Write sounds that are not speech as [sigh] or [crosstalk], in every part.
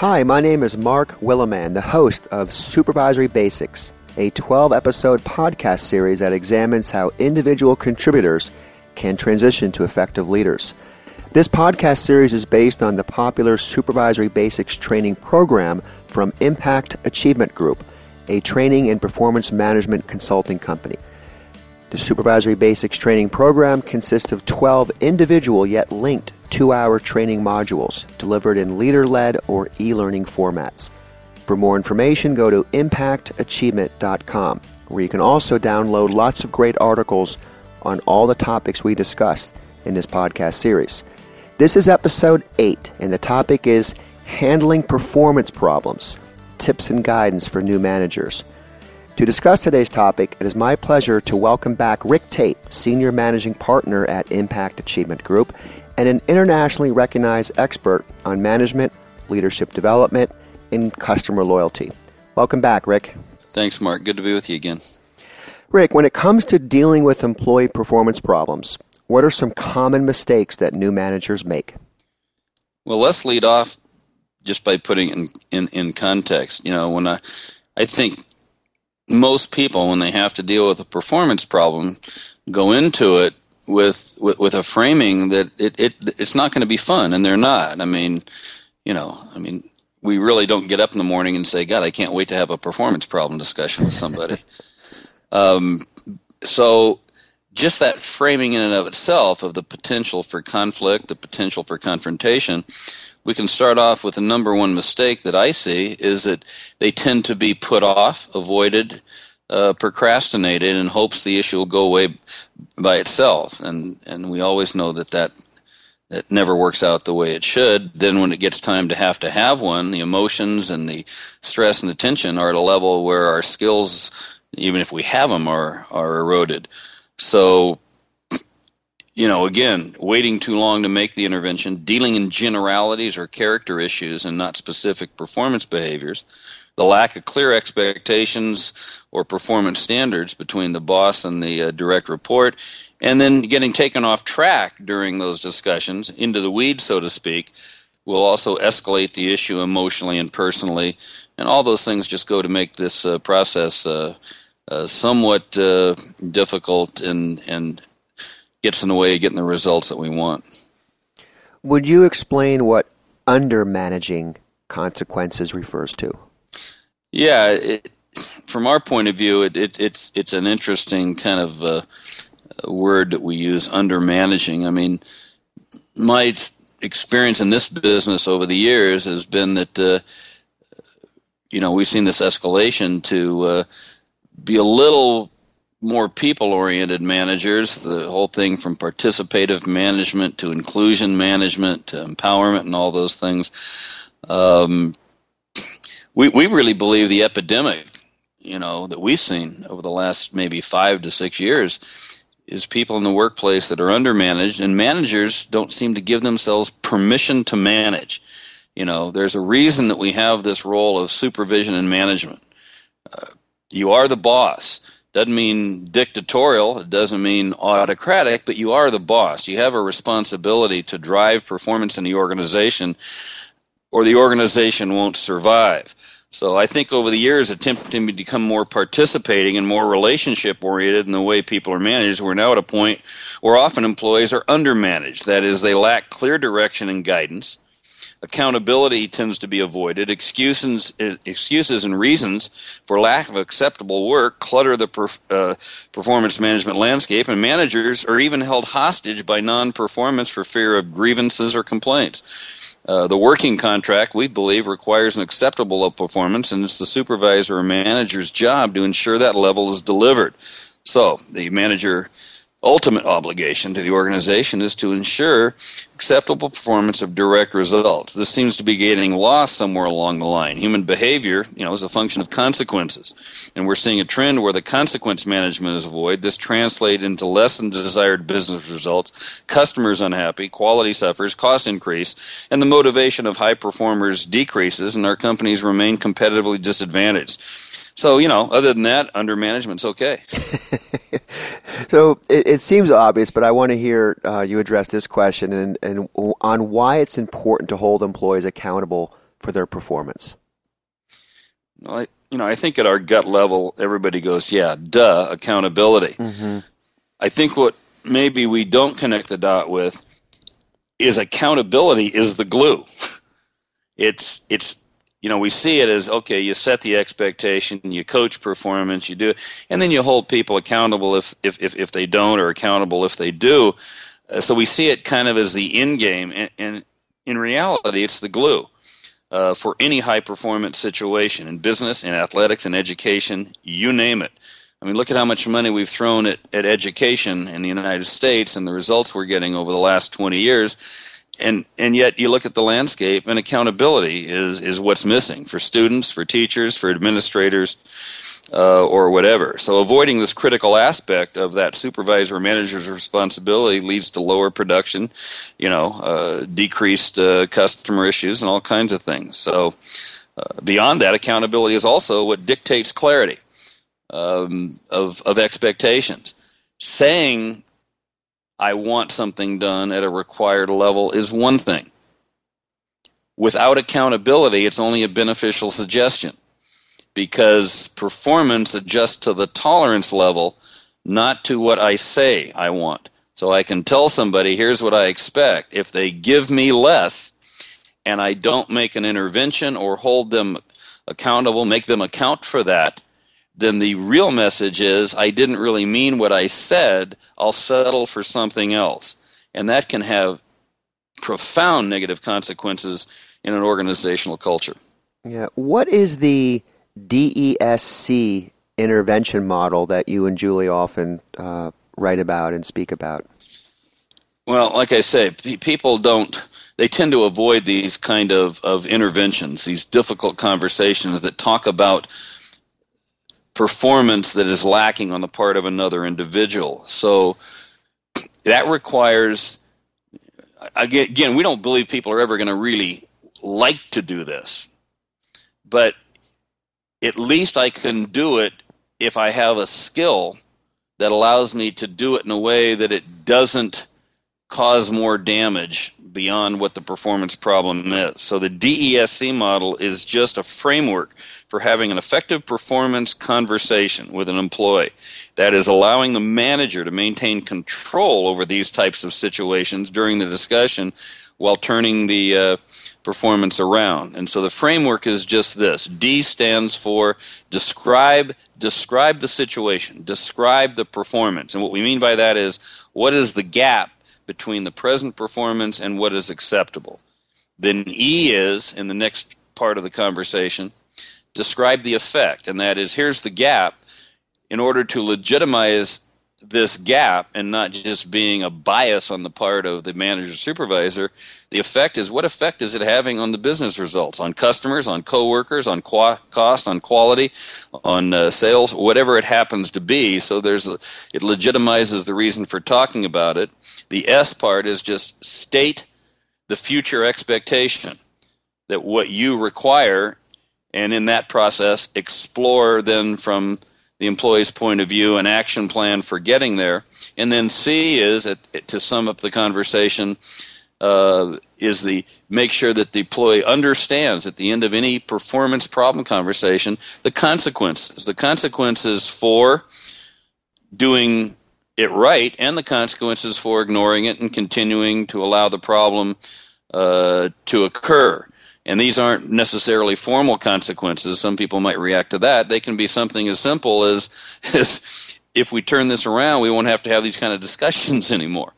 Hi, my name is Mark Williman, the host of Supervisory Basics, a 12 episode podcast series that examines how individual contributors can transition to effective leaders. This podcast series is based on the popular Supervisory Basics training program from Impact Achievement Group, a training and performance management consulting company. The Supervisory Basics training program consists of 12 individual yet linked two hour training modules delivered in leader led or e learning formats. For more information, go to impactachievement.com, where you can also download lots of great articles on all the topics we discuss in this podcast series. This is episode 8, and the topic is Handling Performance Problems Tips and Guidance for New Managers. To discuss today's topic, it is my pleasure to welcome back Rick Tate, Senior Managing Partner at Impact Achievement Group and an internationally recognized expert on management, leadership development, and customer loyalty. Welcome back, Rick. Thanks, Mark. Good to be with you again. Rick, when it comes to dealing with employee performance problems, what are some common mistakes that new managers make? Well, let's lead off just by putting in, in, in context. You know, when I, I think most people, when they have to deal with a performance problem, go into it with with, with a framing that it, it it's not going to be fun, and they're not. I mean, you know, I mean, we really don't get up in the morning and say, "God, I can't wait to have a performance problem discussion with somebody." [laughs] um, so, just that framing in and of itself of the potential for conflict, the potential for confrontation, we can start off with the number one mistake that I see is that they tend to be put off, avoided, uh, procrastinated in hopes the issue will go away by itself, and and we always know that that that never works out the way it should. Then when it gets time to have to have one, the emotions and the stress and the tension are at a level where our skills, even if we have them, are are eroded. So. You know, again, waiting too long to make the intervention, dealing in generalities or character issues and not specific performance behaviors, the lack of clear expectations or performance standards between the boss and the uh, direct report, and then getting taken off track during those discussions into the weeds, so to speak, will also escalate the issue emotionally and personally, and all those things just go to make this uh, process uh, uh somewhat uh, difficult and and gets in the way of getting the results that we want. Would you explain what under managing consequences refers to? Yeah, it, from our point of view, it, it, it's it's an interesting kind of uh, word that we use under managing. I mean, my experience in this business over the years has been that uh, you know we've seen this escalation to uh, be a little more people oriented managers the whole thing from participative management to inclusion management to empowerment and all those things. Um, we we really believe the epidemic you know that we've seen over the last maybe five to six years is people in the workplace that are undermanaged and managers don't seem to give themselves permission to manage. You know there's a reason that we have this role of supervision and management. Uh, you are the boss doesn't mean dictatorial it doesn't mean autocratic but you are the boss you have a responsibility to drive performance in the organization or the organization won't survive so I think over the years, attempting to become more participating and more relationship oriented in the way people are managed, we're now at a point where often employees are undermanaged. That is, they lack clear direction and guidance. Accountability tends to be avoided. Excuses, excuses and reasons for lack of acceptable work clutter the uh, performance management landscape, and managers are even held hostage by non performance for fear of grievances or complaints. Uh, the working contract, we believe, requires an acceptable level of performance, and it's the supervisor or manager's job to ensure that level is delivered. So the manager ultimate obligation to the organization is to ensure acceptable performance of direct results. This seems to be getting lost somewhere along the line. Human behavior, you know, is a function of consequences. And we're seeing a trend where the consequence management is avoided. This translates into less than desired business results, customers unhappy, quality suffers, costs increase, and the motivation of high performers decreases and our companies remain competitively disadvantaged. So, you know, other than that, under management's okay. [laughs] so it, it, seems obvious, but I want to hear uh, you address this question and, and on why it's important to hold employees accountable for their performance? I, you know, I think at our gut level, everybody goes, "Yeah, duh, accountability." Mm-hmm. I think what maybe we don't connect the dot with is accountability is the glue. [laughs] It's it's you know we see it as okay you set the expectation you coach performance you do it and then you hold people accountable if if if, if they don't or accountable if they do uh, so we see it kind of as the end game and, and in reality it's the glue uh, for any high performance situation in business in athletics in education you name it I mean, look at how much money we've thrown at, at education in the United States and the results we're getting over the last 20 years. And, and yet you look at the landscape and accountability is, is what's missing for students, for teachers, for administrators, uh, or whatever. So avoiding this critical aspect of that supervisor or manager's responsibility leads to lower production, you know, uh, decreased uh, customer issues and all kinds of things. So uh, beyond that, accountability is also what dictates clarity um, of of expectations. Saying I want something done at a required level is one thing. Without accountability, it's only a beneficial suggestion because performance adjusts to the tolerance level, not to what I say I want. So I can tell somebody, here's what I expect. If they give me less and I don't make an intervention or hold them accountable, make them account for that, then the real message is I didn't really mean what I said. I'll settle for something else. And that can have profound negative consequences in an organizational culture. Yeah. What is the DESC intervention model that you and Julie often uh, write about and speak about? Well, like I say, people don't they tend to avoid these kind of, of interventions, these difficult conversations that talk about performance that is lacking on the part of another individual. So that requires, again, we don't believe people are ever going to really like to do this, but at least I can do it if I have a skill that allows me to do it in a way that it doesn't cause more damage beyond what the performance problem is. So the DESC model is just a framework for having an effective performance conversation with an employee that is allowing the manager to maintain control over these types of situations during the discussion while turning the uh, performance around. And so the framework is just this. D stands for describe describe the situation, describe the performance. And what we mean by that is what is the gap between the present performance and what is acceptable. Then E is, in the next part of the conversation, describe the effect, and that is here's the gap. In order to legitimize this gap and not just being a bias on the part of the manager supervisor, the effect is what effect is it having on the business results, on customers, on coworkers, on cost, on quality, on uh, sales, whatever it happens to be. So there's a, it legitimizes the reason for talking about it. The S part is just state the future expectation that what you require, and in that process, explore then from the employee's point of view an action plan for getting there. And then C is, to sum up the conversation, uh, is the make sure that the employee understands at the end of any performance problem conversation the consequences. The consequences for doing it right and the consequences for ignoring it and continuing to allow the problem uh, to occur. And these aren't necessarily formal consequences. Some people might react to that. They can be something as simple as, [laughs] as if we turn this around, we won't have to have these kind of discussions [laughs] anymore.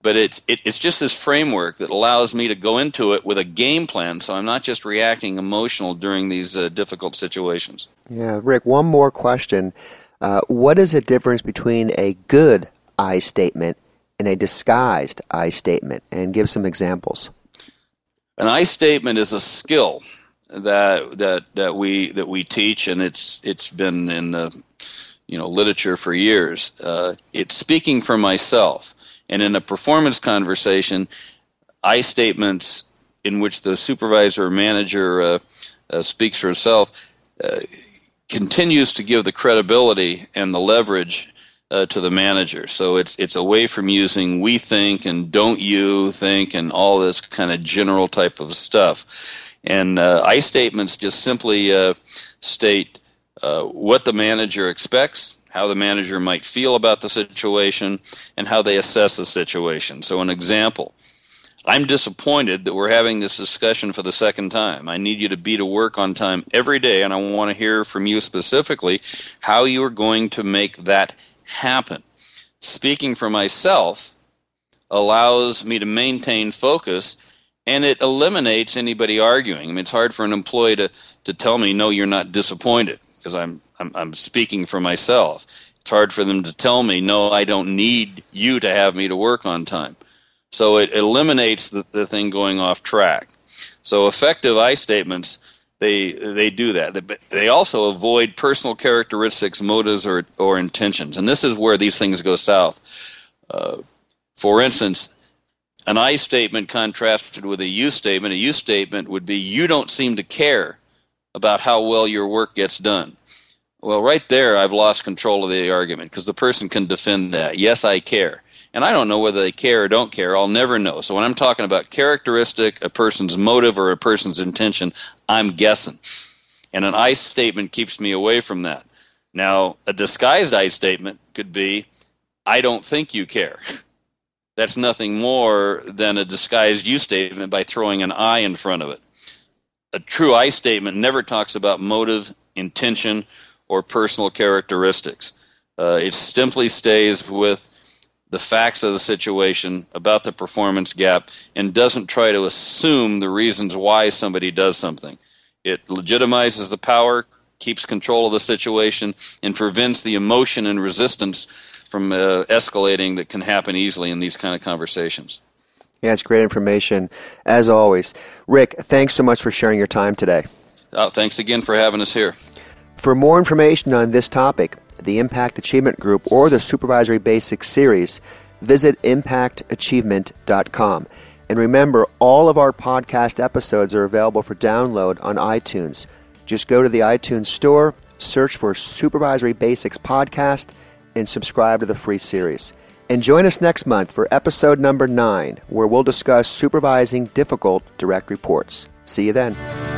But it's it, it's just this framework that allows me to go into it with a game plan, so I'm not just reacting emotional during these uh, difficult situations. Yeah, Rick. One more question. Uh, what is the difference between a good I statement and a disguised I statement? And give some examples. An I statement is a skill that that that we that we teach, and it's it's been in the you know literature for years. Uh, it's speaking for myself, and in a performance conversation, I statements in which the supervisor or manager uh, uh, speaks for himself uh, continues to give the credibility and the leverage uh, to the manager. So it's it's away from using we think and don't you think and all this kind of general type of stuff. And uh, I statements just simply uh, state uh, what the manager expects, how the manager might feel about the situation, and how they assess the situation. So, an example I'm disappointed that we're having this discussion for the second time. I need you to be to work on time every day, and I want to hear from you specifically how you are going to make that happen. Speaking for myself allows me to maintain focus and it eliminates anybody arguing. I mean, it's hard for an employee to, to tell me, no, you're not disappointed because I'm, I'm, I'm speaking for myself. It's hard for them to tell me, no, I don't need you to have me to work on time. So it eliminates the, the thing going off track. So effective I statements, they they do that. They also avoid personal characteristics, motives, or or intentions, and this is where these things go south. Uh, for instance, an I statement contrasted with a you statement. A you statement would be you don't seem to care about how well your work gets done. Well, right there, I've lost control of the argument because the person can defend that. Yes, I care. And I don't know whether they care or don't care. I'll never know. So when I'm talking about characteristic, a person's motive, or a person's intention, I'm guessing. And an I statement keeps me away from that. Now, a disguised I statement could be, I don't think you care. [laughs] That's nothing more than a disguised you statement by throwing an I in front of it. A true I statement never talks about motive, intention, or personal characteristics. Uh, it simply stays with the facts of the situation, about the performance gap, and doesn't try to assume the reasons why somebody does something. It legitimizes the power, keeps control of the situation, and prevents the emotion and resistance from uh, escalating that can happen easily in these kind of conversations. Yeah, it's great information, as always. Rick, thanks so much for sharing your time today. Uh, thanks again for having us here. For more information on this topic, the Impact Achievement Group, or the Supervisory Basics series, visit impactachievement.com. And remember, all of our podcast episodes are available for download on iTunes. Just go to the iTunes store, search for Supervisory Basics Podcast, and subscribe to the free series. And join us next month for episode number nine, where we'll discuss supervising difficult direct reports. See you then.